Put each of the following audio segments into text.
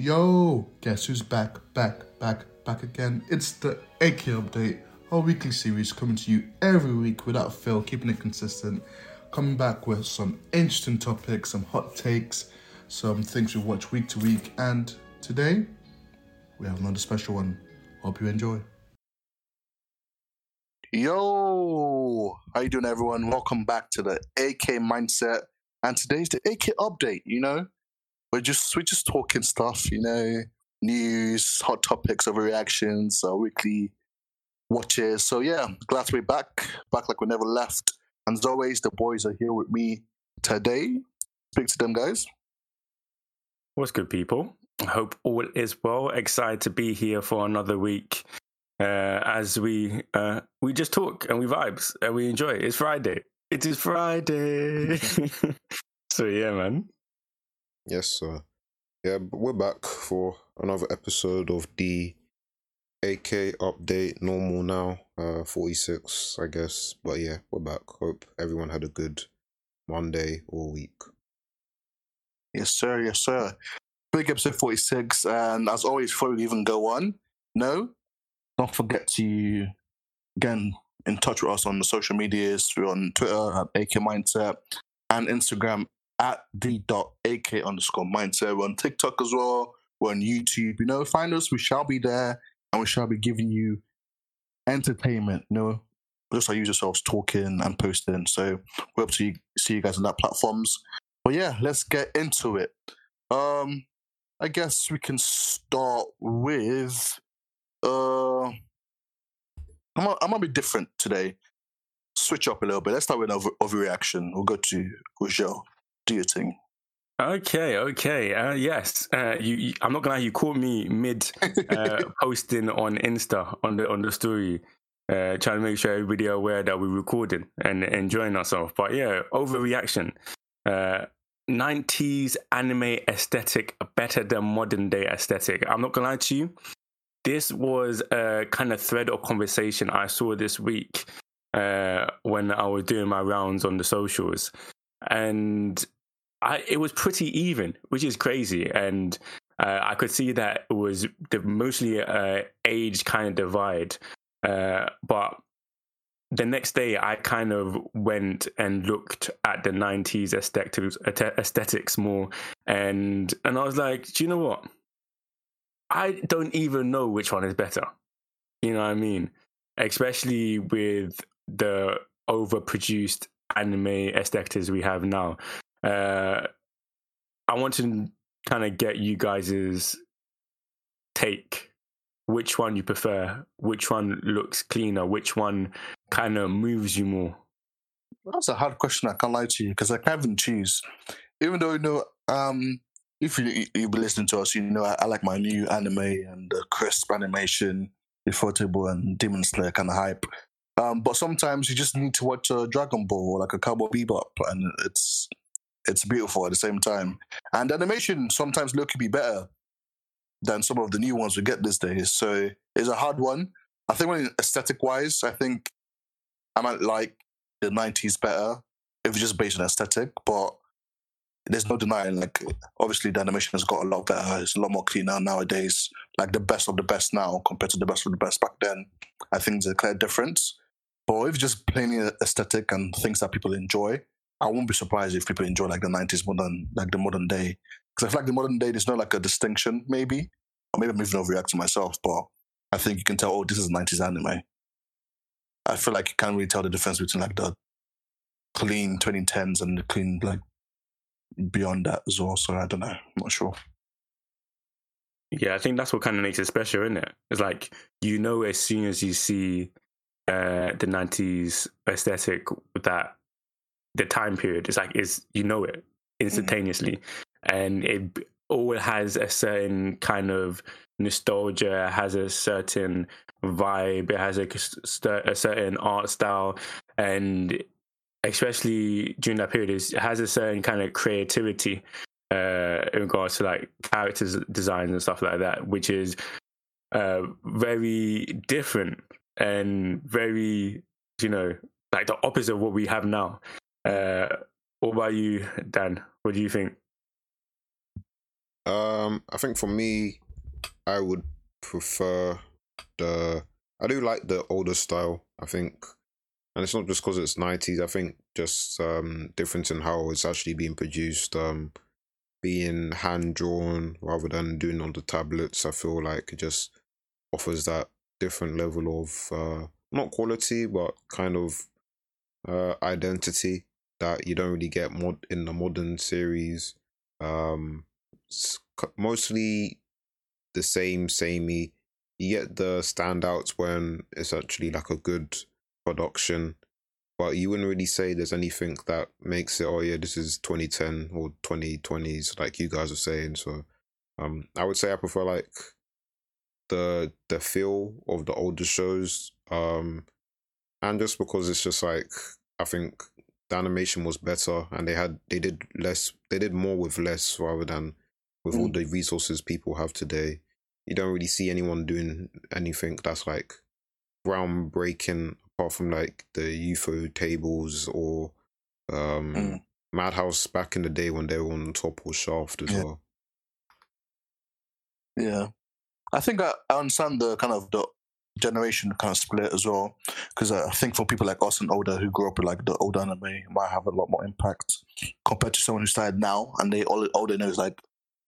Yo, guess who's back, back, back, back again? It's the AK Update, our weekly series coming to you every week without fail, keeping it consistent. Coming back with some interesting topics, some hot takes, some things we watch week to week, and today we have another special one. Hope you enjoy. Yo, how you doing, everyone? Welcome back to the AK Mindset, and today's the AK Update. You know, we're just we're just talking stuff. You know, news, hot topics, overreactions, uh, weekly watches. So yeah, glad to be back, back like we never left. And as always, the boys are here with me today. Speak to them, guys. What's good, people? I hope all is well. Excited to be here for another week. Uh, as we uh, we just talk and we vibes and we enjoy. It's Friday. It is Friday. so yeah, man. Yes, sir. Yeah, we're back for another episode of the AK update. Normal now, uh, 46, I guess. But yeah, we're back. Hope everyone had a good Monday or week. Yes, sir. Yes, sir. Big episode 46. And as always, before we even go on, no, don't forget to, again, in touch with us on the social medias. We're on Twitter at AK Mindset and Instagram at the dot AK underscore mindset. We're on TikTok as well. We're on YouTube. You know, find us. We shall be there and we shall be giving you entertainment. You know, just our user selves talking and posting. So we hope to see you guys on that platforms. But yeah, let's get into it. Um, I guess we can start with uh I'm gonna, I'm gonna be different today. Switch up a little bit. Let's start with over, overreaction. We'll go to Rogel. Do your thing. Okay, okay. Uh, yes, uh, you, you, I'm not gonna lie. You caught me mid uh, posting on Insta on the on the story, uh, trying to make sure everybody are aware that we're recording and enjoying ourselves. But yeah, overreaction. Uh, 90s anime aesthetic better than modern day aesthetic. I'm not gonna lie to you. This was a kind of thread or conversation I saw this week uh, when I was doing my rounds on the socials, and I, it was pretty even, which is crazy. And uh, I could see that it was mostly uh, age kind of divide. Uh, but the next day, I kind of went and looked at the 90s aesthetics, aesthetics more. And, and I was like, do you know what? I don't even know which one is better. You know what I mean? Especially with the overproduced anime aesthetics we have now. Uh, I want to kind of get you guys' take. Which one you prefer? Which one looks cleaner? Which one kind of moves you more? That's a hard question. I can't lie to you because I can't even choose. Even though you know, um, if you you've been listening to us, you know I, I like my new anime and the crisp animation, the Ufotable and Demon Slayer kind of hype. Um, but sometimes you just need to watch a Dragon Ball or like a Cowboy Bebop, and it's it's beautiful at the same time. And animation sometimes look to be better than some of the new ones we get these days. So it's a hard one. I think when aesthetic wise, I think I might like the '90s better if it's just based on aesthetic, but there's no denying, like, obviously the animation has got a lot better. It's a lot more cleaner nowadays. Like the best of the best now compared to the best of the best back then. I think there's a clear difference. But if just plain aesthetic and things that people enjoy, I won't be surprised if people enjoy like the 90s modern, like the modern day. Because I feel like the modern day, there's no like a distinction, maybe. Or maybe I'm even overreacting myself, but I think you can tell, oh, this is 90s anime. I feel like you can't really tell the difference between like the clean 2010s and the clean like beyond that as well. So I don't know. I'm not sure. Yeah, I think that's what kind of makes it special, isn't it? It's like you know as soon as you see uh, the '90s aesthetic that the time period, it's like is you know it instantaneously, mm-hmm. and it all has a certain kind of nostalgia, has a certain vibe, it has a, a certain art style, and especially during that period, it has a certain kind of creativity uh, in regards to like characters designs and stuff like that, which is uh, very different and very, you know, like the opposite of what we have now. Uh, what about you, Dan? What do you think? Um, I think for me, I would prefer the. I do like the older style. I think, and it's not just because it's nineties. I think just um difference in how it's actually being produced. Um, being hand drawn rather than doing on the tablets. I feel like it just offers that different level of uh not quality but kind of uh identity that you don't really get mod in the modern series. Um, mostly the same, samey. You get the standouts when it's actually like a good production, but you wouldn't really say there's anything that makes it. Oh yeah, this is 2010 or 2020s, like you guys are saying. So, um, I would say I prefer like the the feel of the older shows. Um, and just because it's just like I think the animation was better and they had they did less they did more with less rather than with mm. all the resources people have today you don't really see anyone doing anything that's like groundbreaking apart from like the Ufotables or um mm. madhouse back in the day when they were on top or shaft as yeah. well yeah i think I, I understand the kind of the generation kind of split as well. Because I think for people like us and older who grew up with like the old anime, might have a lot more impact compared to someone who started now and they all, all they know is like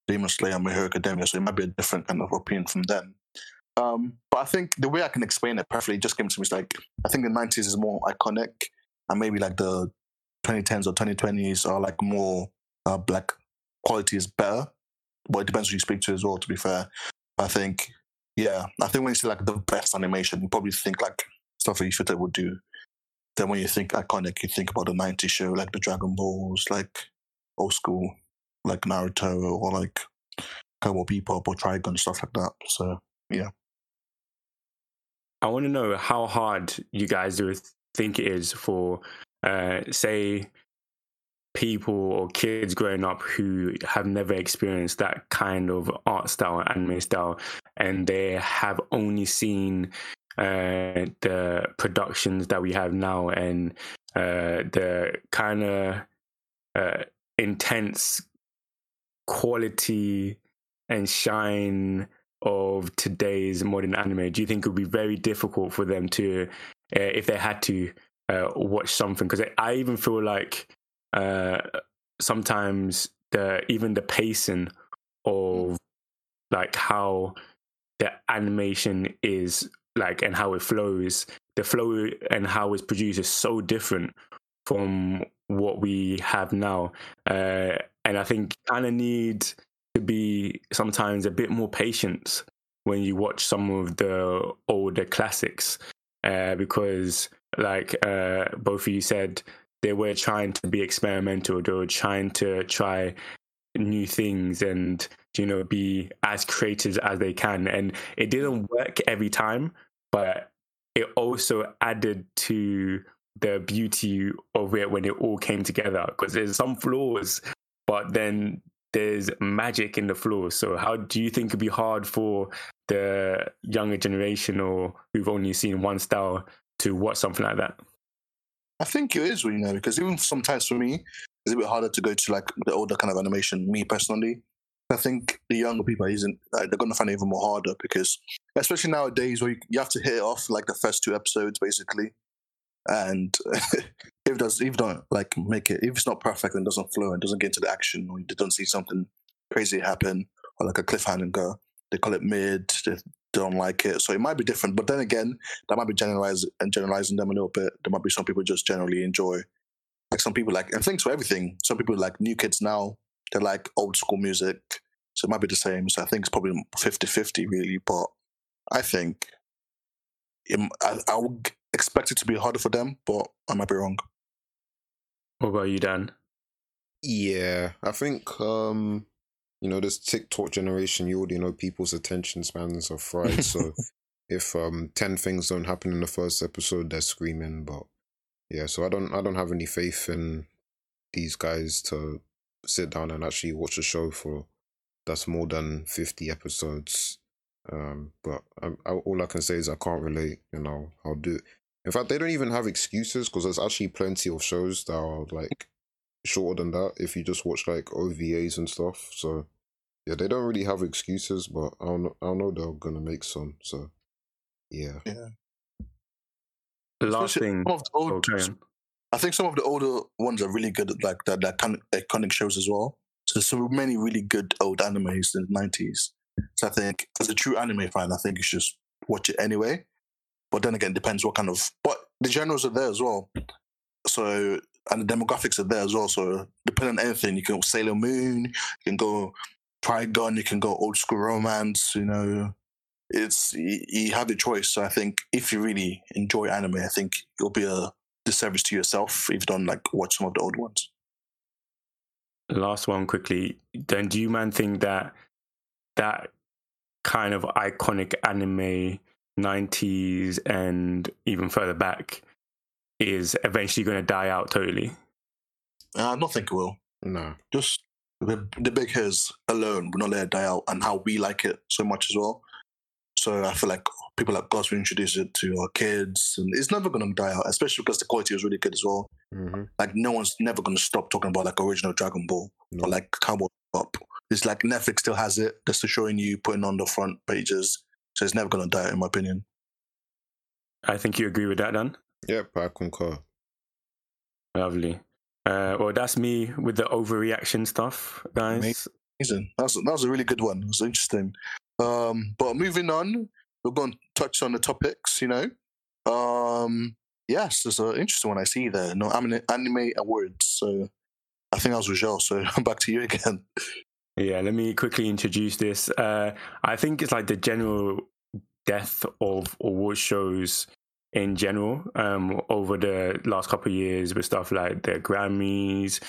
Demon Slayer and My Hero Academia. So it might be a different kind of opinion from them. Um, but I think the way I can explain it perfectly just came to me is like I think the 90s is more iconic and maybe like the 2010s or 2020s are like more uh, black quality is better. But it depends who you speak to as well, to be fair. I think yeah, I think when you see like the best animation, you probably think like stuff that Ufotable would do. Then when you think iconic, you think about the 90s show, like the Dragon Balls, like old school, like Naruto, or like Cowboy Bebop or Trigun, stuff like that. So, yeah. I want to know how hard you guys do think it is for, uh, say, people or kids growing up who have never experienced that kind of art style, anime style, and they have only seen uh, the productions that we have now and uh, the kind of uh, intense quality and shine of today's modern anime. Do you think it would be very difficult for them to, uh, if they had to, uh, watch something? Because I even feel like uh, sometimes the even the pacing of like how the animation is like and how it flows the flow and how it's produced is so different from what we have now uh, and i think kind of need to be sometimes a bit more patient when you watch some of the older classics uh, because like uh, both of you said they were trying to be experimental. They were trying to try new things and you know be as creative as they can. And it didn't work every time, but it also added to the beauty of it when it all came together. Because there's some flaws, but then there's magic in the flaws. So how do you think it'd be hard for the younger generation or who've only seen one style to watch something like that? I think it is, you know, because even sometimes for me, it's a bit harder to go to like the older kind of animation. Me personally, I think the younger people are using, like, they're to find it even more harder because, especially nowadays, where you, you have to hit it off like the first two episodes, basically. And if does if don't like make it, if it's not perfect and doesn't flow and doesn't get into the action, or you don't see something crazy happen, or like a cliffhanger, they call it mid, they don't like it. So it might be different. But then again, that might be generalized and generalizing them a little bit. There might be some people just generally enjoy. Like some people like and things for everything. Some people like new kids now, they like old school music. So it might be the same. So I think it's probably 50-50 really. But I think it, I, I would expect it to be harder for them, but I might be wrong. What about you, Dan? Yeah, I think um you know, this TikTok generation, you already know people's attention spans are fried. so if um ten things don't happen in the first episode, they're screaming. But yeah, so I don't I don't have any faith in these guys to sit down and actually watch a show for that's more than fifty episodes. Um, but I, I, all I can say is I can't relate. You know, I'll do. It. In fact, they don't even have excuses because there's actually plenty of shows that are like shorter than that if you just watch like OVAs and stuff. So Yeah, they don't really have excuses, but I don't know, I know they're gonna make some. So, yeah. Yeah. Last Especially thing. Some of the old, Oh, carry on. I think some of the older ones are really good at like that, that kind of iconic shows as well. So there's so many really good old animes in the nineties. So I think as a true anime fan, I think you should just watch it anyway. But then again, it depends what kind of but the genres are there as well. So and the demographics are there as well. So depending on anything, you can go Sailor Moon, you can go Trigun, you can go old school romance, you know. It's you, you have the choice. So I think if you really enjoy anime, I think it'll be a disservice to yourself if you don't like watch some of the old ones. Last one quickly. Then do you man think that that kind of iconic anime 90s and even further back is eventually going to die out totally? Uh, I don't think it will. No. Just the, the big hairs alone will not let it die out, and how we like it so much as well. So I feel like people like us will introduce it to our kids, and it's never going to die out, especially because the quality is really good as well. Mm-hmm. Like no one's never going to stop talking about like original Dragon Ball No. or like Cowboy Bebop. It's like Netflix still has it, just to showing you, putting on the front pages. So it's never going to die, out, in my opinion. I think you agree with that, Dan. Yep, I concur. Lovely. Uh, well, that's me with the overreaction stuff, guys. Amazing. That was, that was a really good one. It was interesting. Um, but moving on, we're going to touch on the topics, you know. Um, yes, there's an interesting one I see there. No anime, anime awards. So I think that was Rogel. So I'm back to you again. Yeah, let me quickly introduce this. Uh, I think it's like the general death of award shows in general um, over the last couple of years with stuff like the Grammys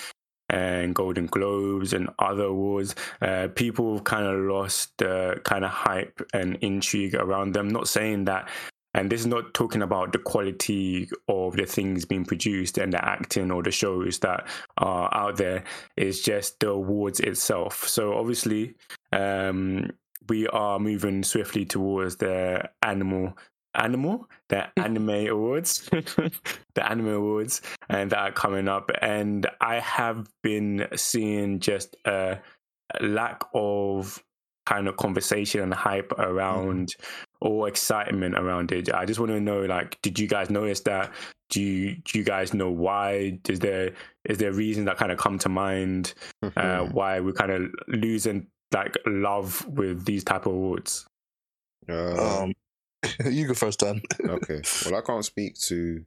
and Golden Globes and other awards. Uh, people kind of lost the kind of hype and intrigue around them. Not saying that. And this is not talking about the quality of the things being produced and the acting or the shows that are out there. It's just the awards itself. So obviously, um, we are moving swiftly towards the animal animal the anime awards. The anime awards and that are coming up. And i have been seeing just a lack of kind of conversation and hype around or excitement around it. I just want to know like did you guys notice that? Do you do you guys know why? Is there is there reasons that kind of come to mind uh, why we're kind of losing like love with these type of awards? Um, you go first, Dan. okay. Well, I can't speak to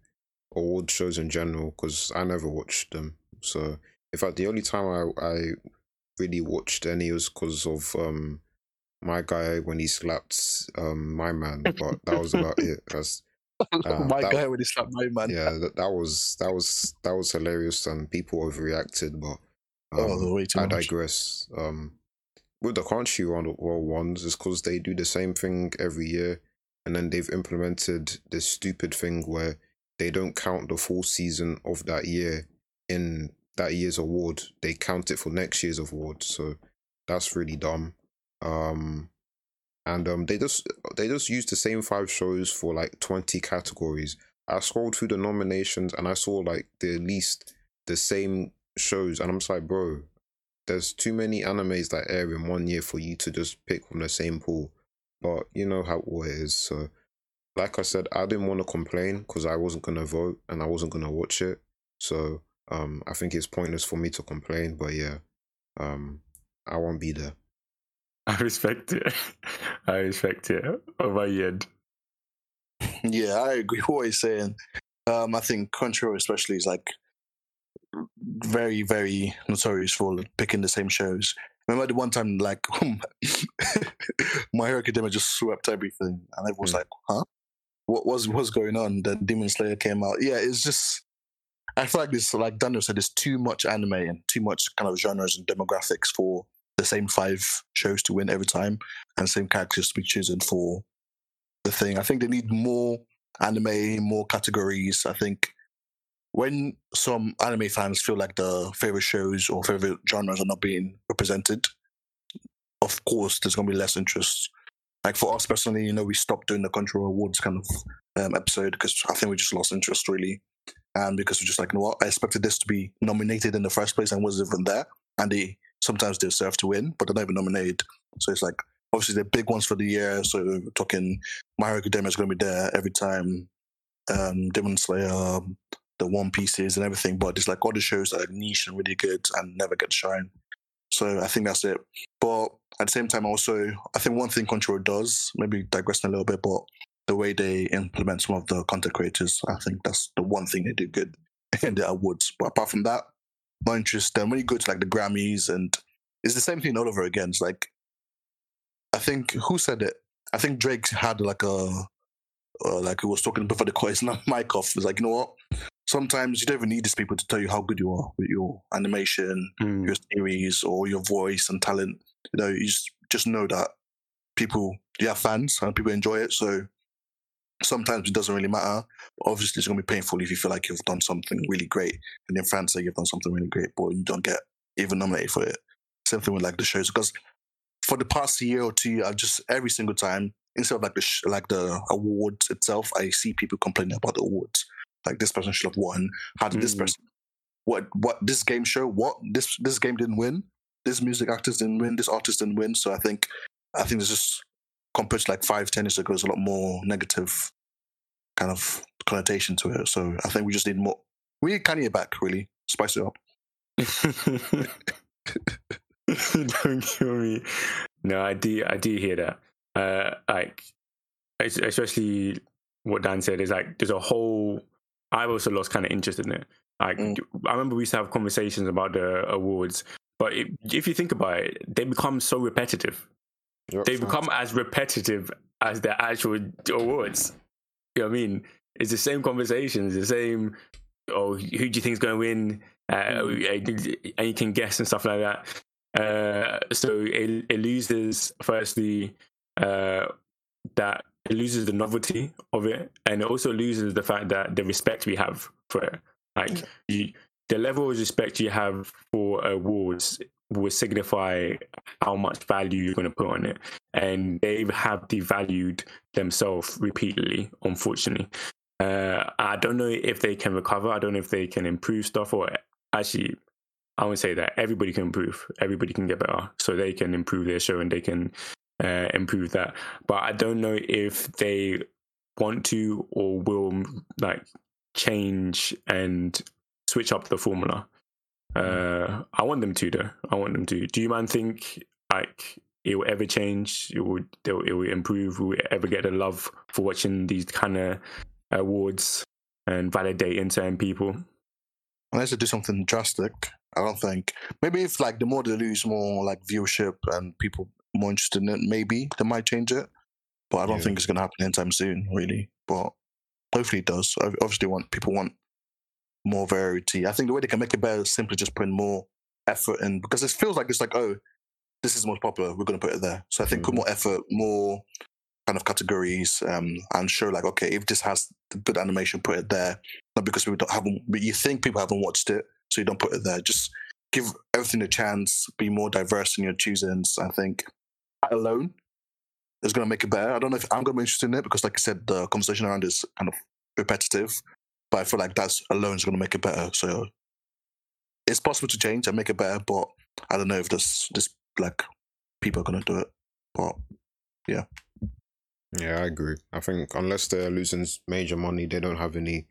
award shows in general because I never watched them. So, in fact, the only time I, I really watched any was because of um my guy when he slapped um my man, but that was about it. That's Uh, my that- guy when he slapped my man. yeah, that, that was that was that was hilarious and people overreacted, but um, Oh, way too I much. digress. Um, with the Crunchyroll ones, is because they do the same thing every year, and then they've implemented this stupid thing where they don't count the full season of that year in that year's award. They count it for next year's award, so that's really dumb. Um, and um, they just they just use the same five shows for like twenty categories. I scrolled through the nominations and I saw like the least the same shows, and I'm just like, bro, there's too many animes that air in one year for you to just pick from the same pool. But you know how it is. So, like I said, I didn't want to complain because I wasn't gonna vote and I wasn't gonna watch it. So, um, I think it's pointless for me to complain. But yeah, um, I won't be there. i respect it i respect it what about you Yeah, I agree with what he's saying. Um, I think Crunchyroll especially is like very, very notorious for picking the same shows. Remember the one time like My Hero Academia just swept everything, and everyone was Hmm. like, "Huh? What was what's going on?" Then Demon Slayer came out. Yeah, it's just I feel like this, like Daniel said, there's too much anime and too much kind of genres and demographics for the same five shows to win every time, and same characters to be chosen for the thing. I think they need more anime, more categories. I think when some anime fans feel like the favorite shows or favorite genres are not being represented, of course, there's going to be less interest. Like for us personally, you know, we stopped doing the Crunchyroll Awards kind of um, episode because I think we just lost interest really. And because we're just like, you know what, I expected this to be nominated in the first place and wasn't even there. And they sometimes they deserve to win, but they're not even nominated. So it's like obviously the big ones for the year. So talking My Hero Academia is going to be there every time. Um, Demon Slayer, the One Pieces, and everything. But it's like all the shows that are niche and really good and never get shine. So I think that's it. But at the same time, also I think one thing Crunchyroll does, maybe digressing a little bit, but the way they implement some of the content creators, I think that's the one thing they do good in the awards. But apart from that, not interested. And when you go to like the Grammys and it's the same thing all over again. It's like I think who said it? I think Drake had like a uh, like he was talking before the call his mic off. It's like you know what? Sometimes you don't even need these people to tell you how good you are with your animation, Mm. your series, or your voice and talent. You know, you just just know that people you have fans and people enjoy it. So sometimes it doesn't really matter. Obviously, it's gonna be painful if you feel like you've done something really great, and then fans say you've done something really great, but you don't get even nominated for it. Same thing with like the shows because for the past year or two, I just every single time instead of like the sh- like the awards itself, I see people complaining about the awards. Like this person should have won. How did this Mm. person? What what this game show? What this this game didn't win. This music actors didn't win. This artist didn't win. So I think I think there's just compared to like five ten years ago, there's a lot more negative kind of connotation to it. So I think we just need more. We need Kanye back, really spice it up. Don't kill me. No, I do. I do hear that. Uh, like, especially what Dan said is like there's a whole. I've also lost kind of interest in it. Like, Mm. I remember we used to have conversations about the awards, but it, if you think about it, they become so repetitive. Yep, They become as repetitive as the actual awards. You know what I mean? It's the same conversations, the same. Oh, who do you think is going to win? Uh, and you can guess and stuff like that. Uh, so it, it loses firstly uh, that it loses the novelty of it, and it also loses the fact that the respect we have for it. Like you, the level of respect you have for awards will signify how much value you're going to put on it, and they have devalued themselves repeatedly. Unfortunately, uh, I don't know if they can recover. I don't know if they can improve stuff or actually I would say that everybody can improve. Everybody can get better, so they can improve their show and they can uh, improve that. But I don't know if they want to or will like change and switch up the formula. Uh, I want them to, though. I want them to. Do you man think like it will ever change? It will. It will, improve. Will ever get the love for watching these kind of awards and validating certain people? unless they do something drastic, I don't think. Maybe if like the more they lose more like viewership and people more interested in it, maybe they might change it. But I don't Yeah. think it's gonna happen anytime soon, really. But hopefully it does. Ob- Obviously, want people want more variety. I think the way they can make it better is simply just putting more effort in because it feels like it's like oh, this is the most popular. We're gonna put it there. So I think put Mhm. more effort, more kind of categories, um, and show like okay, if this has good animation, put it there not because we don't haven't but you think people haven't watched it, so you don't put it there. Just give everything a chance, be more diverse in your choosings. I think alone is gonna make it better. I don't know if I'm gonna be interested in it because like I said, the conversation around is kind of repetitive. But I feel like that's alone is gonna make it better. So it's possible to change and make it better, but I don't know if this this like people are gonna do it. But Yeah, yeah, I agree. I think unless they're losing major money, they don't have any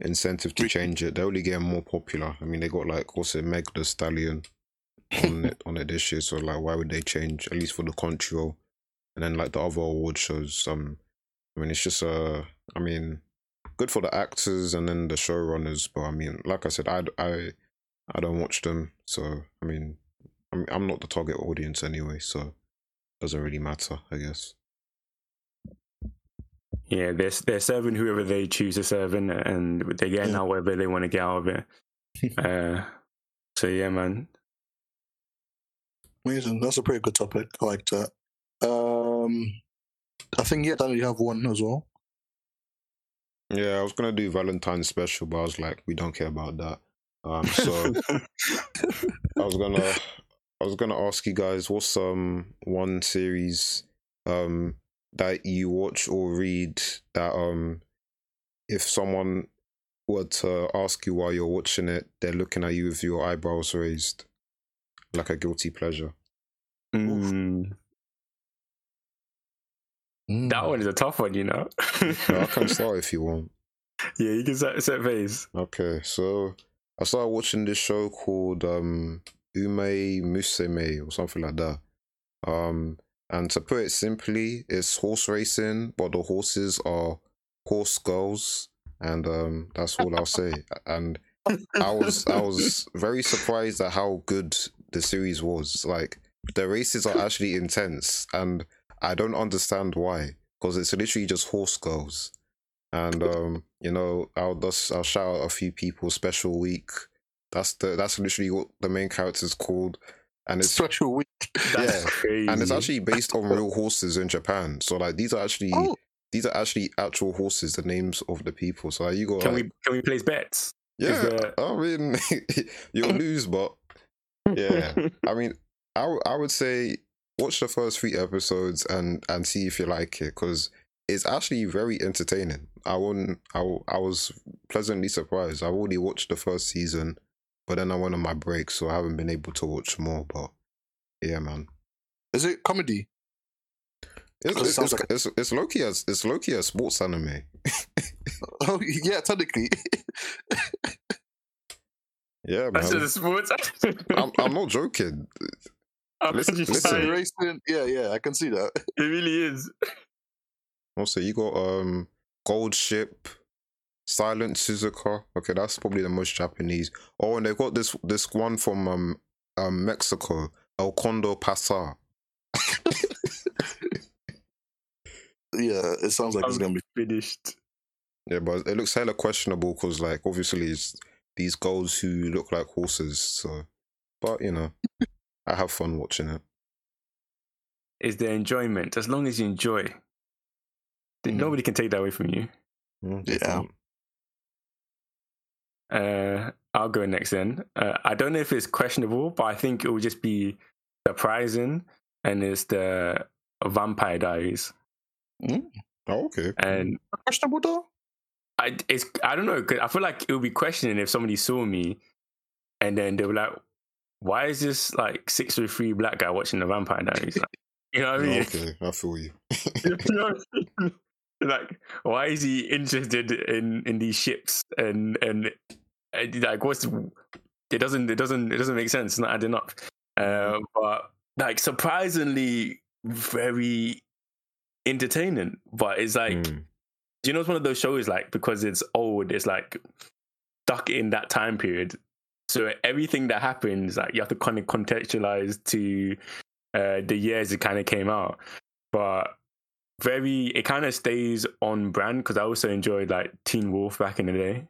incentive to change it. They're only getting more popular. I mean, they got like what's it, Meg the Stallion on it on it this year. So like, why would they change? At least for the Crunchyroll, and then like the other award shows. Um, I mean, it's just uh, I mean, good for the actors and then the showrunners. But I mean, like I said, I I I don't watch them. So I mean, I'm I'm not the target audience anyway. So doesn't really matter, I guess. Yeah, they're they're serving whoever they choose to serve in, and they're getting Yeah. out whatever they want to get out of it. uh, so yeah, man. Amazing. That's a pretty good topic. I like that. Um, I think yeah, Daniel, you have one as well. Yeah, I was gonna do Valentine's special, but I was like, we don't care about that. Um, so I was gonna, I was gonna ask you guys, what's um one series um that you watch or read that um if someone were to ask you while you're watching it, they're looking at you with your eyebrows raised. Like a guilty pleasure. Mm, Mm. that one is a tough one, you know. No, I can start if you want. yeah, you can set, set phase. Okay, so I started watching this show called um Uma Musume or something like that. Um and to put it simply, it's horse racing, but the horses are horse girls, and um that's all I'll say. And I was I was very surprised at how good the series was. Like the races are actually intense, and I don't understand why. Because it's literally just horse girls and um, you know, I'll just I'll shout out a few people. Special week. That's the that's literally what the main character is called, and it's Special week. That's Yeah, crazy. and it's actually based on real horses in Japan. So like these are actually Oh, these are actually actual horses. The names of the people. So like, you got Can like, we can we place bets? yeah. there- I mean, you'll lose, but yeah. I mean, I w- I would say watch the first three episodes and and see if you like it because it's actually very entertaining. I wouldn't. I, w- I was pleasantly surprised. I've already watched the first season, but then I went on my break, so I haven't been able to watch more. But yeah, man, is it comedy? it's It it's sounds it's, like it's, it's Loki as it's Loki a sports anime. Oh, yeah, technically. Yeah, That's man. just sports. I'm I'm not joking. I'm listen- listen. Racing. Yeah, yeah, I can see that. It really is. Also, you got um Gold Ship, Silence Suzuka. Okay, that's probably the most Japanese. Oh, and they've got this this one from um um Mexico, El Condor Pasa. Yeah, it sounds like it's Um, gonna be. Finished. Yeah, but it looks hella questionable because like obviously it's these girls who look like horses. So, but you know, I have fun watching it. Is the enjoyment. As long as you enjoy. then Mm. Nobody can take that away from you. Yeah. Uh, I'll go next then. Uh, I don't know if it's questionable, but I think it will just be surprising, and it's the Vampire Diaries. Mm. Oh, okay. And Questionable though. I, it's I don't know. 'cause I feel like it would be questioning if somebody saw me, and then they were like, "Why is this like six foot three black guy watching the Vampire Diaries?" Like, you know what I mean? okay, I feel you. You know I mean? like, why is he interested in in these ships and and, and like what's it doesn't it doesn't it doesn't make sense. It's not adding up. Uh, but like surprisingly very entertaining. But it's like Mm. You know it's one of those shows like because it's old, it's like stuck in that time period. So everything that happens, like you have to kind of contextualize to uh, the years it kind of came out. But very, it kind of stays on brand because I also enjoyed like Teen Wolf back in the day.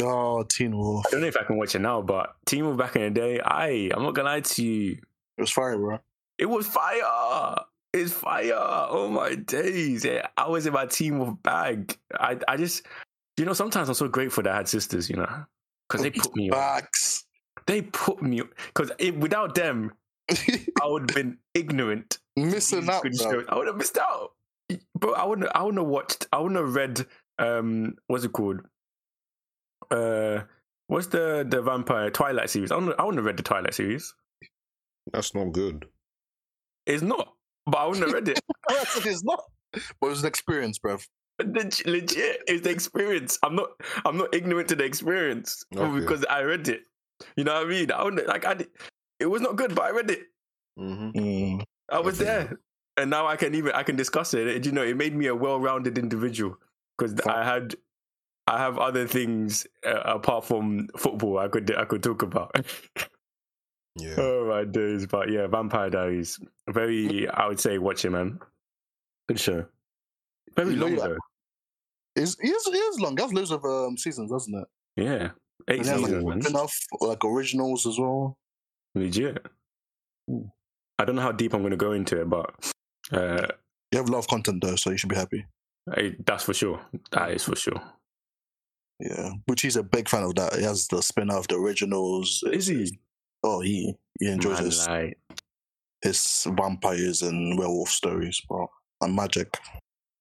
Oh, Teen Wolf. I don't know if I can watch it now, but Teen Wolf back in the day, I I'm not gonna lie to you, It was fire, bro. it was fire. It's fire. Oh my days. Yeah, I was in my Teen Wolf bag. I I just you know sometimes I'm so grateful that I had sisters, you know, because they put me on. Facts. They put me because without them, I would have been ignorant. Missing out, bro. I would have missed out. But I wouldn't. I wouldn't have watched. I wouldn't have read. Um, what's it called? Uh, what's the the vampire Twilight series? I wouldn't. I wouldn't have read the Twilight series. That's not good. It's not, but I wouldn't have read it. I said it's not. But it was an experience, bro. Leg- Legit, it's the experience. I'm not. I'm not ignorant to the experience Okay. because I read it. You know what I mean? I wouldn't like. I. did- It was not good, but I read it. Mm-hmm. I was Okay. there, and now I can even I can discuss it. And, you know, it made me a well-rounded individual because I had I have other things uh, apart from football I could I could talk about. Yeah. oh my days! But yeah, Vampire Diaries, very I would say watch it, man. Good show. Very long though. It's, it, is, it is long. It has loads of um, seasons, doesn't it? Yeah, eight seasons, like, enough like originals as well. Legit. I don't know how deep I'm going to go into it, but uh, You have a lot of content though, so you should be happy. I, that's for sure. That is for sure. Yeah, which he's a big fan of that. He has the spin off, the originals. Is he? Oh, he he enjoys Man, his, like, his vampires and werewolf stories, bro, and magic.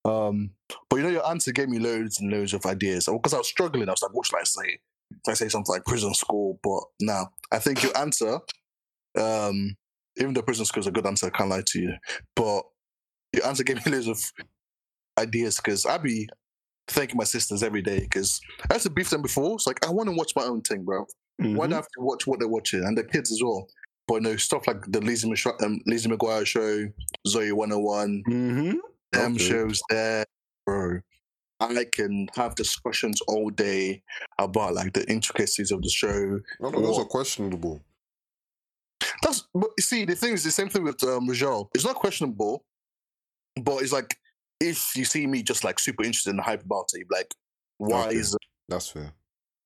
Um, but you know, your answer gave me loads and loads of ideas because I was struggling. I was like, what should I say? Should I say something like prison school? But now I think your answer Um, even though prison school is a good answer, I can't lie to you. But your answer gave me loads of ideas because I be thanking my sisters every day because I used to beef them before. It's like I want to watch my own thing, bro. Why do. I have to watch what they're watching and the kids as well? But no stuff like the Lizzie, Mich- um, Lizzie McGuire show, Zoey 101, Mhm. them Okay. shows there, bro. I can have discussions all day about like the intricacies of the show. No, no, those are questionable. That's but you see the thing is the same thing with um Rajal. It's not questionable, but it's like if you see me just like super interested and hype about it, like why Okay. is That's fair.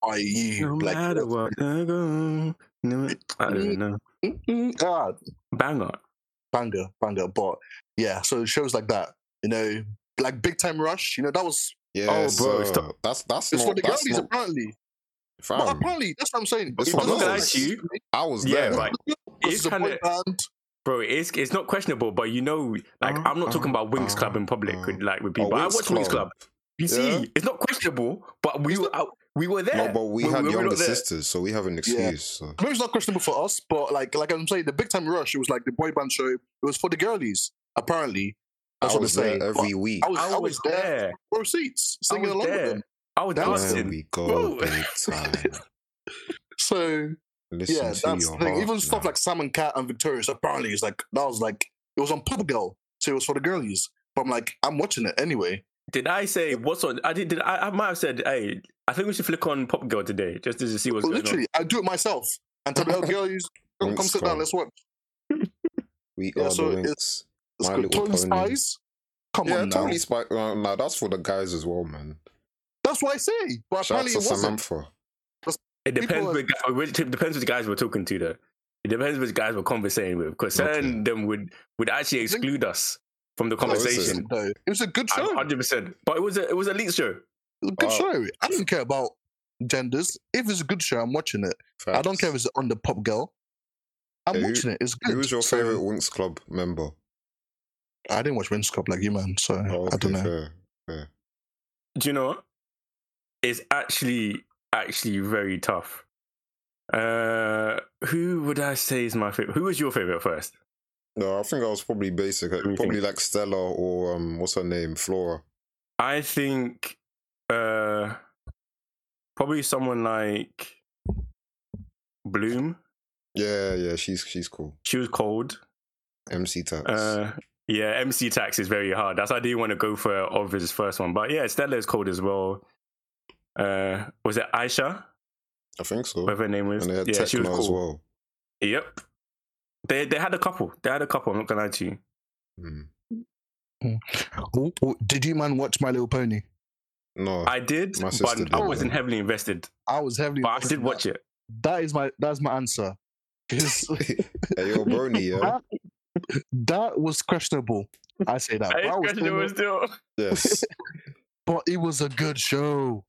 Why you No like matter what I go, no, I don't know. Mm-mm, ah, Banger. banger, banger. But yeah, so shows like that, you know, like Big Time Rush, you know, that was Yeah, bro, sir. stop. That's that's it's not for the that's girlies not apparently. But apparently, that's what I'm saying. It's It for doesn't like- you. I was Yeah, there. right. Because It's it's a boy kinda- band. Bro, it's it's not questionable, but you know, like Uh, I'm not talking about Winx uh, Club in public uh, with like with Oh, people. I Winx watch Winx Club. You see, Yeah. it's not questionable, but we were out, we were there. No, but we When had were younger not there. sisters, so we have an excuse. So. Maybe it's not questionable for us, but like like I'm saying, the Big Time Rush, it was like the boy band show. It was for the girlies, apparently. That's I what was they're there saying. every week. I was, I was there. row seats, singing was along with them. I was That There dancing. we go, big time. So Listen yeah, to that's your the thing. heart Even stuff like Sam and Cat and Victorious, apparently, it's like that was like it was on Pop Girl, so it was for the girlies. But I'm like, I'm watching it anyway. Did I say what's on? I did. did I, I might have said, "Hey, I think we should flick on Pop Girl today just to see what's But going literally, I do it myself and tell the oh, girlies, come, come sit down, let's watch. we yeah, are so the it's- It's My good. Little Totally Pony. Spies. Come Yeah, on now. Tony Spike. Uh, nah, that's for the guys as well, man. That's what I say. But Shout out apparently to it wasn't. Samantha. It depends. Are- Which, guy- which, it depends which guys we're talking to, though. It depends which guys we're conversating with, because certain them would would actually exclude us from the is it? conversation. No, it was a good show. Hundred percent. But it was a it was a lead show. It was a good Wow. show. I don't care about genders. If it's a good show, I'm watching it. I don't care if it's on the Pop Girl. I'm Yeah, who- watching it. It's good. Who was your So, favorite Winx Club member? I didn't watch Winx Club like you, man. So Oh, I don't know. Fair, fair. Do you know what? It's actually actually very tough. Uh, who would I say is my favorite? Who was your favorite first? No, I think I was probably basic. Probably think? like Stella or um, what's her name, Flora. I think uh probably someone like Bloom. Yeah, yeah, she's she's cool. She was cold. MC Tax. Uh yeah, MC Tax is very hard. That's why I didn't want to go for Ovid's first one. But yeah, Stella is cold as well. Uh was it Aisha? I think so. Whatever her name was. And they had yeah, she was cool. as well. Yep. They they had a couple. They had a couple, I'm not gonna lie to you. Mm. Oh, oh, did you man watch My Little Pony? No, I did, but did, I wasn't yeah. heavily invested. I was heavily. But I did watch that. it. That is my that's my answer. 'Cause hey, yo, Brony, yeah. that, that was questionable. I say that. That is But, I was questionable still. Yes. but it was a good show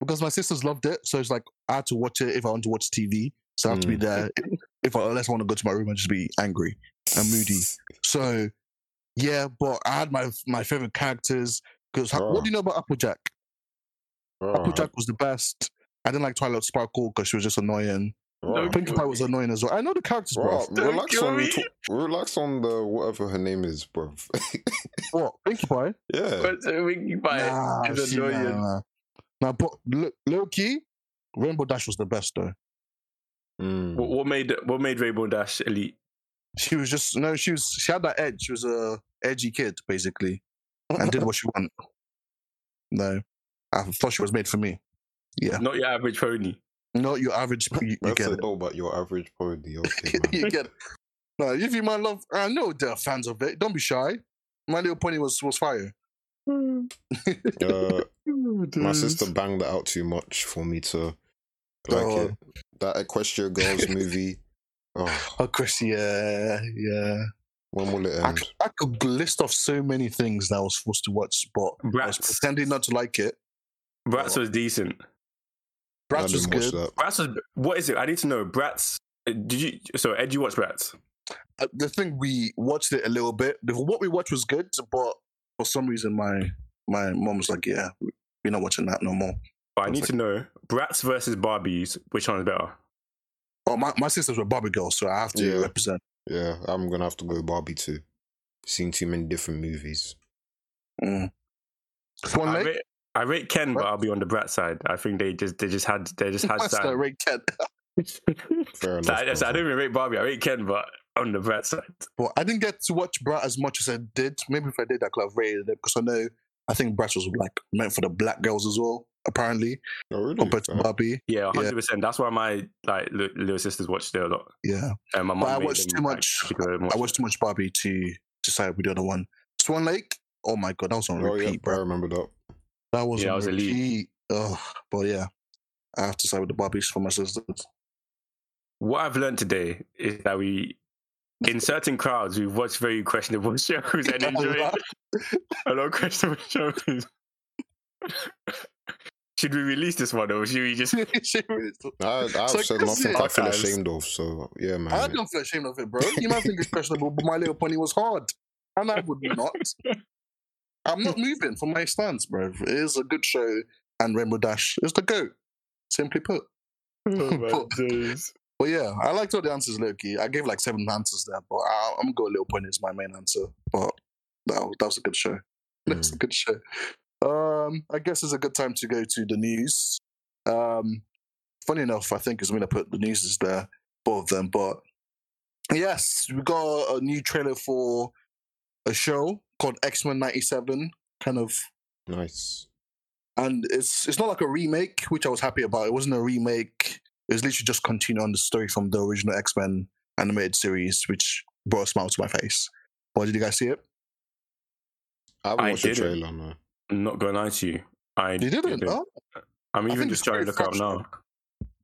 because my sisters loved it. So it's like I had to watch it if I want to watch TV. So I have to be Mm. there. If I unless I want to go to my room and just be angry and moody. So yeah, but I had my my favorite characters because Oh. what do you know about Applejack? Oh, Applejack was the best. I didn't like Twilight Sparkle because she was just annoying. oh, Pinkie Pie was annoying as well. I know the characters, bro. Bro, relax on me. to- relax on the whatever her name is, bro. What Pinkie Pie? yeah. But uh, Winky Pie Nah, is she, nah, annoying. nah. Nah, but look, low key, Rainbow Dash was the best though. Mm. What, what made what made Rainbow Dash elite? She was just no, she was she had that edge. She was a edgy kid basically, and did what she want. No, I thought she was made for me. Yeah, Not your average pony. not your average. You, you That's get it. know about your average pony. Okay, you get it. No, if you man love, I know there are fans of it. Don't be shy. My little pony was was fire. Uh, my sister banged that out too much for me to like Oh. it. That Equestria Girls movie. Oh, Oh, Chris, yeah, yeah. When will it I, end? c- I could list off so many things that I was forced to watch, but I was pretending not to like it. Bratz was decent. I Bratz was good. that. Bratz was. What is it? I need to know. Bratz. uh, Did you? So Ed, you watch Bratz? Uh, the thing we watched it a little bit. What we watched was good, but for some reason my my mom was like, "Yeah, we're not watching that no more." But I need to know Bratz versus Barbies. Which one is better? Oh, my, my sisters were Barbie girls, so I have to Yeah. represent. Yeah, I'm gonna have to go with Barbie too. Seen too many different movies. Mm. Swan I rate, I rate Ken, but I'll be on the Brat side. I think they just they just had they just had What's that? that. Ray Fair enough. So I, so I brother. didn't even rate Barbie. I rate Ken, but on the Brat side. Well, I didn't get to watch Brat as much as I did. Maybe if I did, I could have rated it because I know I think Bratz was like meant for the black girls as well, apparently, Oh, really? compared to oh. Barbie. Yeah, hundred percent. That's why my like little sisters watched it a lot, Yeah, and my but. I made watched them, too much. pick her and watch I watched it. too much Barbie to decide with the other one. Swan Lake. Oh my god, that was on Oh yeah, repeat, I remember that. That was Yeah, on I was elite. repeat. Ugh, but yeah, I have to side with the Barbies for my sisters. What I've learned today is that we, in certain crowds, we've watched very questionable shows and enjoy a lot of questionable shows. should we release this one or should we just? I, I've So said nothing it- I feel ashamed of. So yeah, man. I don't feel ashamed of it, bro. You might think it's questionable, but My Little Pony was hard, and I would not. I'm not moving from my stance, bro. It is a good show, and Rainbow Dash is the goat. Simply put. Oh my days. But yeah, I liked all the answers, Loki. I gave like seven answers there, but I, I'm gonna go a Little point as my main answer. But that was, that was a good show. That's a good show. Um, I guess it's a good time to go to the news. Um, funny enough, I think is going I put the news is there, both of them. But yes, we got a new trailer for a show called X Men '97, kind of, Nice. and it's it's not like a remake, which I was happy about. It wasn't a remake. It was literally just continue on the story from the original X Men animated series, which brought a smile to my face. But did you guys see it? I haven't I watched the didn't. trailer. No. I'm not gonna lie to you. I You didn't? Oh, I'm even just it's trying to look up now.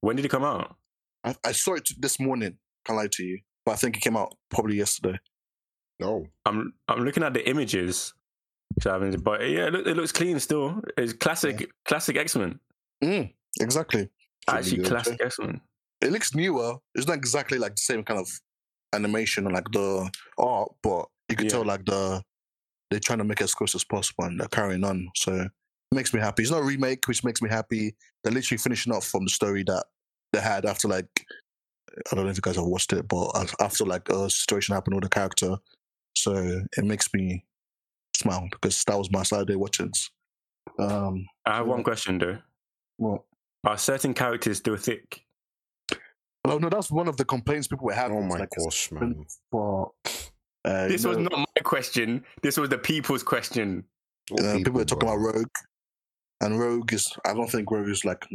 When did it come out? I, I saw it this morning. Can't lie to you, but I think it came out probably yesterday. No. I'm I'm looking at the images. So I haven't- But yeah, it, it looks clean still. It's classic, classic X Men. Mm, exactly. Actually, classic X Men. It looks newer. It's not exactly like the same kind of animation like the art, but you can Yeah. tell like the they're trying to make it as close as possible and they're carrying on. So it makes me happy. It's not a remake, which makes me happy. They're literally finishing off from the story that they had after like I don't know if you guys have watched it, but after like a situation happened with a character. So it makes me smile because that was my Saturday watchings. Um, I have one question though. well, Are certain characters still thick? oh no, that's one of the complaints people were having. Oh my like, gosh, man. For, uh, This you was know, not my question. This was the people's question. Uh, people are talking bro? about Rogue, and Rogue is. I don't think Rogue is like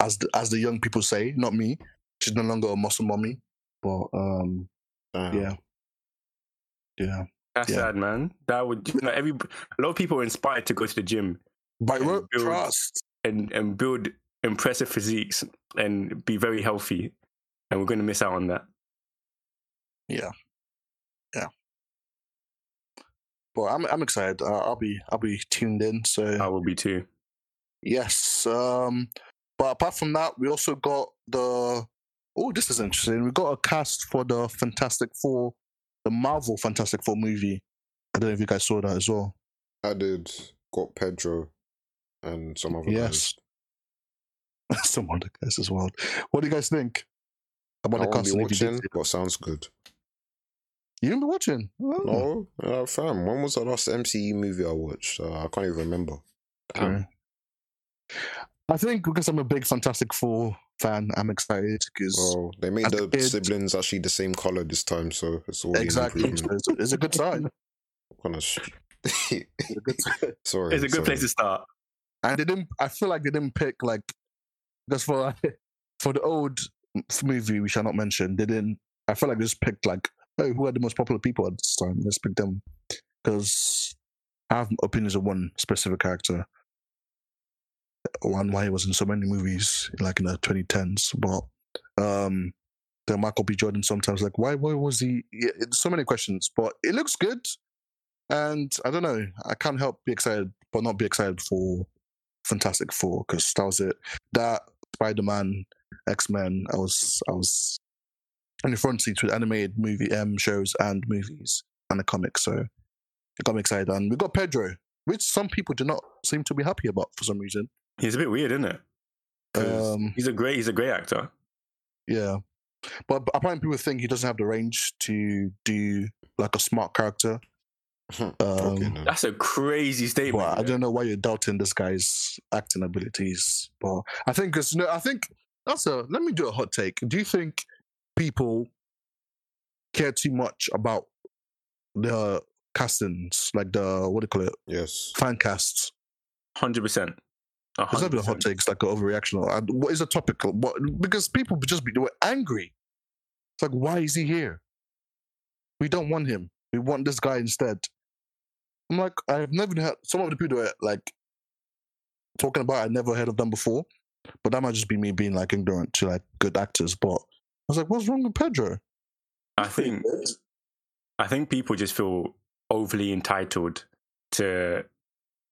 as the, as the young people say. Not me. She's no longer a muscle mommy. But um, Damn. yeah, yeah. That's Yeah. sad, man. That would you know, every a lot of people are inspired to go to the gym By And Rogue, build- trust. and and build impressive physiques and be very healthy, and we're going to miss out on that. Yeah, yeah. But I'm I'm excited. Uh, I'll be I'll be tuned in. So I will be too. Yes. Um, but apart from that, we also got the. Oh, this is interesting. We got a cast for the Fantastic Four, the Marvel Fantastic Four movie. I don't know if you guys saw that as well. I did. Got Pedro and some other Yes. Some other guys as well. What do you guys think about. I the won't cast? be and if you watching, but sounds good. You didn't be watching? Oh, No, uh, fam. When was the last MCU movie I watched? Uh, I can't even remember. Damn. okay. I think because I'm a big Fantastic Four fan, I'm excited because Well, they made the kid- siblings actually the same color this time, so it's all exactly, so improvement. it's, it's a good sign. Kind of. It's a good sorry, It's a good place to start. and they didn't. I feel like they didn't pick like because for for the old movie we shall not mention, they didn't. I feel like they just picked like, oh, who are the most popular people at this time? Let's pick them because I have opinions of one specific character. One why he was in so many movies, like in the 2010s, but um, the Michael B. Jordan sometimes like, why, why was he? Yeah, so many questions, but it looks good, and I don't know. I can't help be excited, but not be excited for Fantastic Four because that was it. That Spider Man, X Men, I was I was in the front seats with animated movie um shows and movies and the comics, so it got me excited. And we got Pedro, which some people do not seem to be happy about for some reason. He's a bit weird, isn't it? Um, he's a great he's a great actor. Yeah, But apparently, people think he doesn't have the range to do like a smart character. Okay, Um, no. That's a crazy statement. Well, I don't know why you're doubting this guy's acting abilities, but I think because no, I think that's a. Let me do a hot take. Do you think people care too much about the castings, like the what do you call it, Yes. fan casts? Hundred percent. It's not a hot take. It's like an overreaction. And What is a topical? What because people just be were angry. It's like why is he here? We don't want him. We want this guy instead. I'm like I've never heard some of the people that like talking about. I never heard of them before, but that might just be me being like ignorant to like good actors. But I was like, what's wrong with Pedro? I think I think people just feel overly entitled to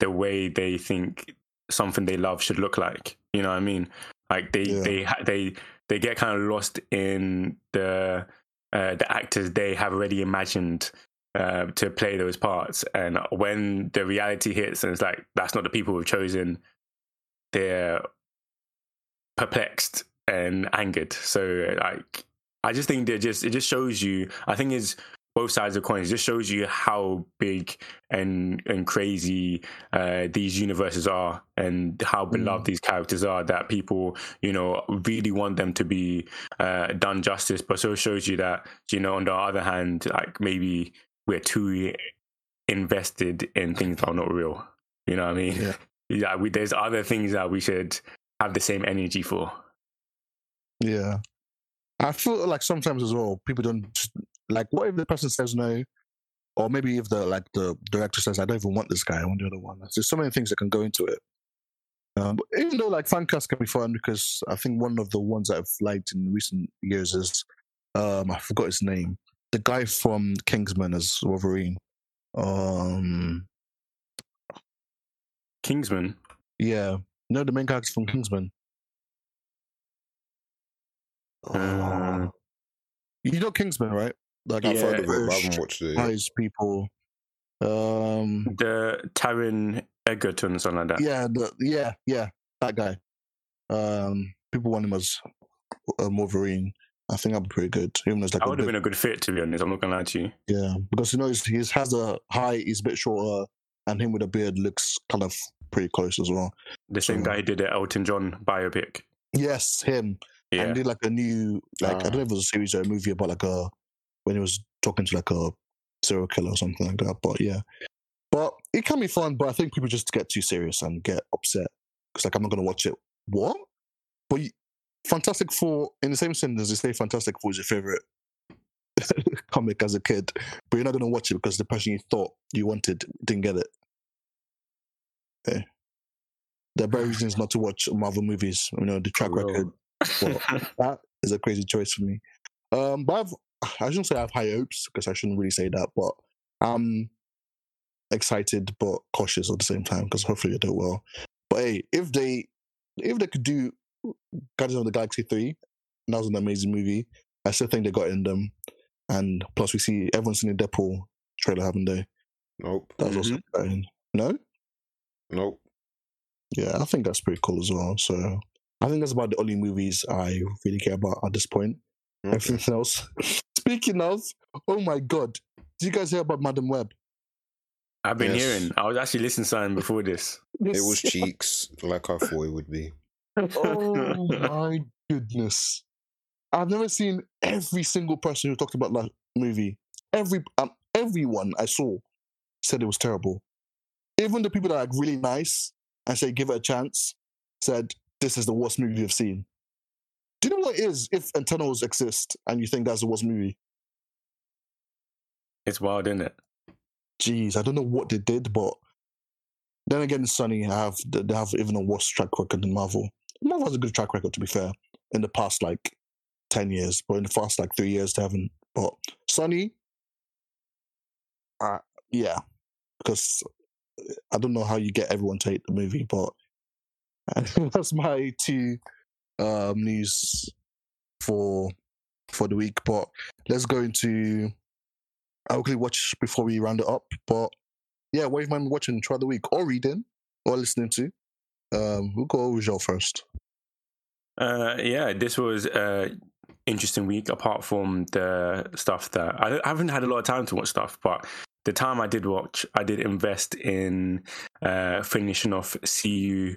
the way they think something they love should look like. You know what I mean? Like they Yeah. they they they get kind of lost in the uh, the actors they have already imagined uh, to play those parts, and when the reality hits, and it's like that's not the people we've chosen, they're perplexed and angered. So like I just think that just it just shows you. I think it's both sides of coins. It just shows you how big and and crazy uh, these universes are, and how beloved these characters are. That people, you know, really want them to be uh, done justice. But so it shows you that, you know, on the other hand, like maybe we're too invested in things that are not real. You know what I mean? Yeah. Yeah. We, there's other things that we should have the same energy for. Yeah. I feel like sometimes as well, people don't like. What if the person says no, or maybe if the like the director says, "I don't even want this guy, I want the other one." There's so many things that can go into it. Um, but even though like fan cast can be fun because I think one of the ones that I've liked in recent years is um I forgot his name, the guy from Kingsman as Wolverine. Um, Kingsman. yeah, no, the main character from Kingsman. Uh, You know Kingsman, right? Like I've heard Yeah. of it, but I haven't watched it. yet. wise people. Um, the Taron Egerton, something like that. yeah, the, yeah, yeah, that guy. Um, people want him as a Wolverine. I think I'd be pretty good. Even as like a would have been a good fit, to be honest. I'm not gonna lie to you. yeah, because you know he's, he has a height, he's a bit shorter, and him with a beard looks kind of pretty close as well. The same So- guy did the Elton John biopic. Yes, him. Yeah, And did like a new, like I Ah. don't know if it was a series or a movie about like a when he was talking to like a serial killer or something like that. But yeah, but it can be fun. But I think people just get too serious and get upset because like I'm not gonna watch it. What? But Fantastic Four, in the same sentence, they say Fantastic Four is your favorite comic as a kid, but you're not gonna watch it because the person you thought you wanted didn't get it. Eh. There are better reasons not to watch Marvel movies. You know the track record that is a crazy choice for me. Um, but I've, I shouldn't say I have high hopes because I shouldn't really say that, but I'm excited but cautious at the same time because hopefully they do well. But hey, if they if they could do Guardians of the Galaxy three, that was an amazing movie. I still think they got in them, and plus we see everyone's seen the Deadpool trailer, haven't they? Nope. That was also mm-hmm. exciting. No, Nope. yeah, I think that's pretty cool as well. So I think that's about the only movies I really care about at this point. Okay. Everything else. Speaking of, oh my god, did you guys hear about Madame Web? I've been Yes. hearing. I was actually listening to something before this. It was cheeks, like I thought it would be. Oh my goodness. I've never seen every single person who talked about that movie. Every um, everyone I saw said it was terrible. Even the people that are like really nice and say give it a chance said this is the worst movie you've seen. Do you know what it is if Eternals exist and you think that's the worst movie? It's wild, isn't it? Jeez, I don't know what they did, but then again, Sony have they have even a worse track record than Marvel. Marvel has a good track record, to be fair, in the past like ten years, but in the past like three years they haven't. But Sony, uh, yeah, because I don't know how you get everyone to hate the movie, but that's my two um, news for for the week. But let's go into I will quickly watch before we round it up. But yeah, what have you been watching throughout the week or reading or listening to? Um, we'll go with Joel first. Uh, yeah, this was uh, interesting week apart from the stuff that I, I haven't had a lot of time to watch stuff, but the time I did watch, I did invest in uh, finishing off See You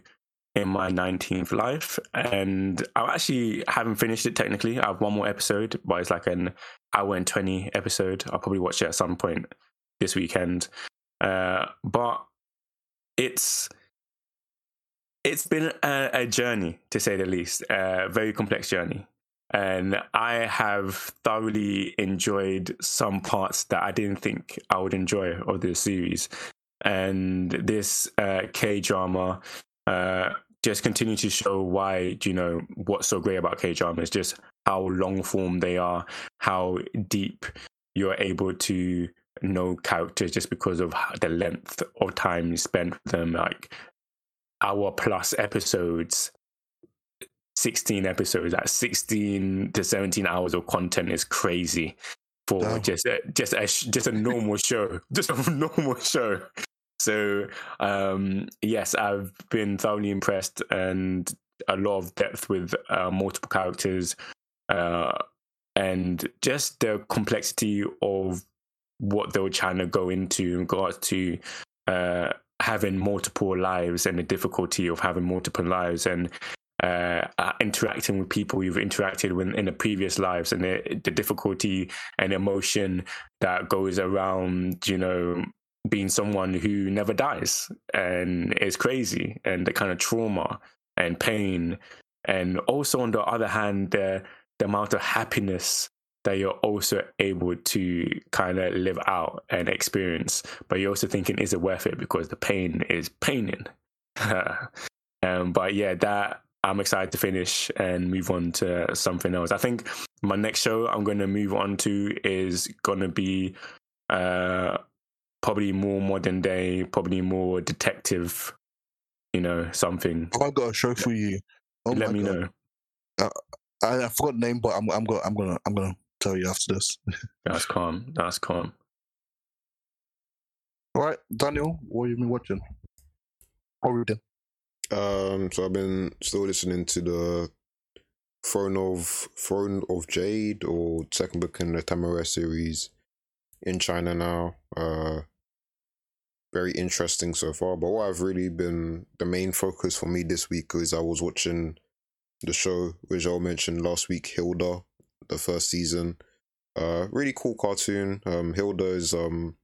in my 19th life. And I actually haven't finished it technically. I have one more episode, but it's like an hour and 20 episode. I'll probably watch it at some point this weekend. Uh, but it's it's been a, a, journey to say the least, a very complex journey. And I have thoroughly enjoyed some parts that I didn't think I would enjoy of this series. And this uh, K drama uh, just continue to show why, you know, what's so great about K drama is just how long form they are, how deep you're able to know characters just because of the length of time you spend with them. Like hour plus episodes 16 episodes. At 16 to 17 hours of content is crazy for just a, just a just a normal show just a normal show. So um, yes i've been thoroughly impressed and a lot of depth with uh, multiple characters uh, and just the complexity of what they were trying to go into in regards to uh, having multiple lives and the difficulty of having multiple lives and uh, uh, interacting with people you've interacted with in the previous lives and the, the difficulty and emotion that goes around, you know, being someone who never dies and is crazy and the kind of trauma and pain. And also, on the other hand, the, the amount of happiness that you're also able to kind of live out and experience. But you're also thinking, is it worth it? Because the pain is paining. um, but yeah, that I'm excited to finish and move on to something else. I think my next show I'm going to move on to is going to be uh, probably more modern day, probably more detective. You know, something. Oh, I got a show for you. Oh Let me God. know. Uh, I, I forgot the name, but I'm I'm going I'm gonna I'm gonna tell you after this. That's calm. That's calm. All right, Daniel, what have you been watching What or reading? Um, so I've been still listening to the Throne of Throne of Jade or second book in the Temeraire series in China now. Uh, very interesting so far. But what I've really been the main focus for me this week is I was watching the show which I mentioned last week, Hilda, the first season. Uh, really cool cartoon. Um, Hilda is um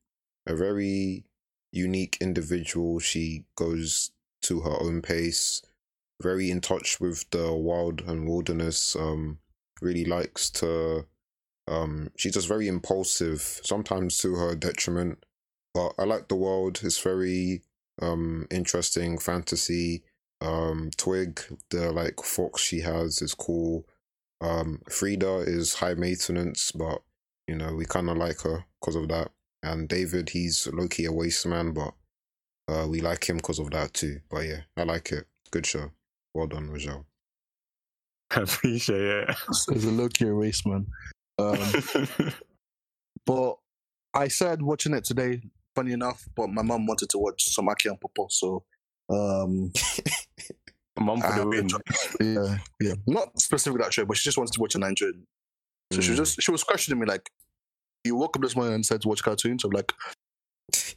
a very unique individual. She goes to her own pace, very in touch with the wild and wilderness. Um, really likes to. Um, she's just very impulsive, sometimes to her detriment. But I like the world. It's very um interesting fantasy. Um, Twig, the like fox she has is cool. Um, Frida is high maintenance, but you know we kind of like her because of that. And David, he's low key a waste man, but uh, we like him because of that too. But yeah, I like it. Good show. Well done, Rajal. I appreciate it. He's a low key race, man. Um, but I said watching it today, funny enough, but my mom wanted to watch some Aki and Pawpaw, so um, mom for the win. Yeah, yeah. Not specifically that show, but she just wants to watch a Nigerian. So mm. she was just she was questioning me like, "You woke up this morning and said to watch cartoons." I'm like,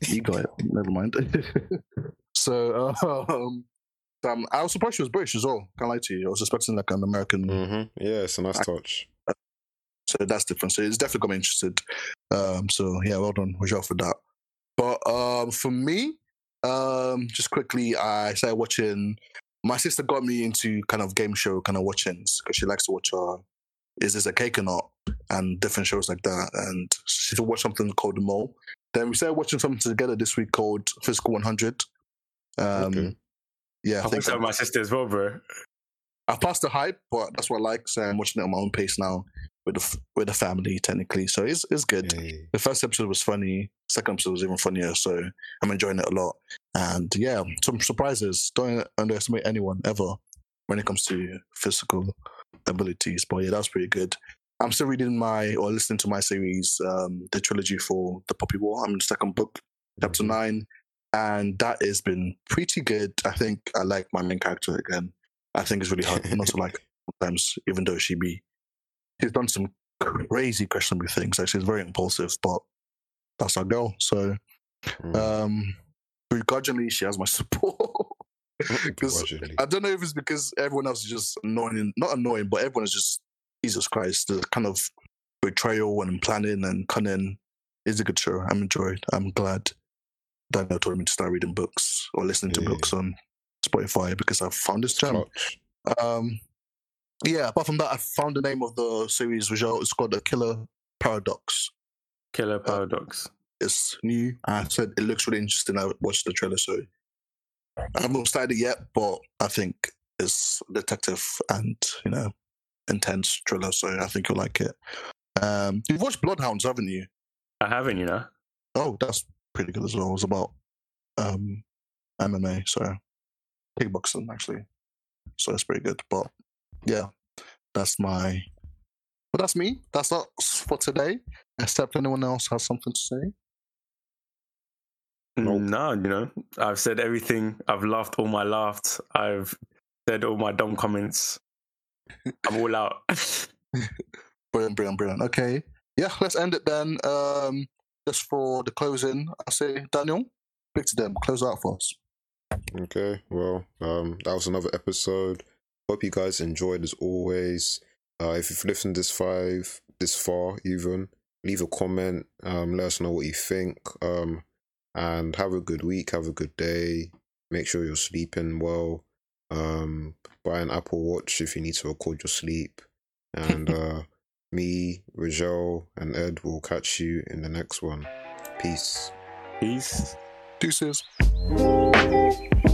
you got it. Never mind. so, um, um, I was surprised she was British as well. Can't lie to you. I was expecting like an American. Mm-hmm. Yeah, it's a nice touch. So that's different. So it's definitely got me interested. Um, so yeah, well done, Rajal, for that. But um, for me, um, just quickly, I started watching. My sister got me into kind of game show kind of watchings because she likes to watch. Uh, is this a cake or not? And different shows like that. And she watched something called The Mole. Then we started watching something together this week called Physical 100. Um, okay. Yeah, I, I think so. My sister as well, bro. I passed the hype, but that's what I like. So I'm watching it on my own pace now with the with the family, technically. So it's it's good. Hey. The first episode was funny. Second episode was even funnier. So I'm enjoying it a lot. And yeah, some surprises. Don't underestimate anyone ever when it comes to physical abilities. But yeah, that's pretty good. I'm still reading my or listening to my series, um, the trilogy for the Poppy War. I'm in the second book, chapter mm-hmm. nine, and that has been pretty good. I think I like my main character again. I think it's really hard not to like sometimes, even though she be she's done some crazy questionable things. So she's very impulsive, but that's our girl. So Mm. um begrudgingly she has my support. Because I don't know if it's because everyone else is just annoying, not annoying, but everyone is just Jesus Christ. The kind of betrayal and planning and cunning is a good show. I'm enjoyed. I'm glad Daniel told me to start reading books or listening to books on Spotify because I found this gem. Um, yeah. Apart from that, I found the name of the series, which is called The Killer Paradox. Killer Paradox. It's new. I said it looks really interesting. I watched the trailer, so I haven't started it yet, but I think it's detective and you know intense thriller. So I think you'll like it. Um, you've watched Bloodhounds, haven't you? I haven't, you know. Oh, that's pretty good as well. It's about um, MMA, so kickboxing actually. So that's pretty good. But yeah, that's my. But that's me. That's us for today. Except anyone else has something to say. Nope. No, you know, I've said everything. I've laughed all my laughs. I've said all my dumb comments. I'm all out. Brilliant, brilliant, brilliant. Okay. Yeah, let's end it then. Um, just for the closing, I say, Daniel, speak to them. Close out for us. Okay, well, um, that was another episode. Hope you guys enjoyed as always. Uh, if you've listened this five, this far even, leave a comment. Um, let us know what you think. Um, and have a good week. Have a good day. Make sure you're sleeping well. Um, buy an Apple Watch if you need to record your sleep. And uh, me, Rajel, and Ed will catch you in the next one. Peace. Peace. Deuces. Thank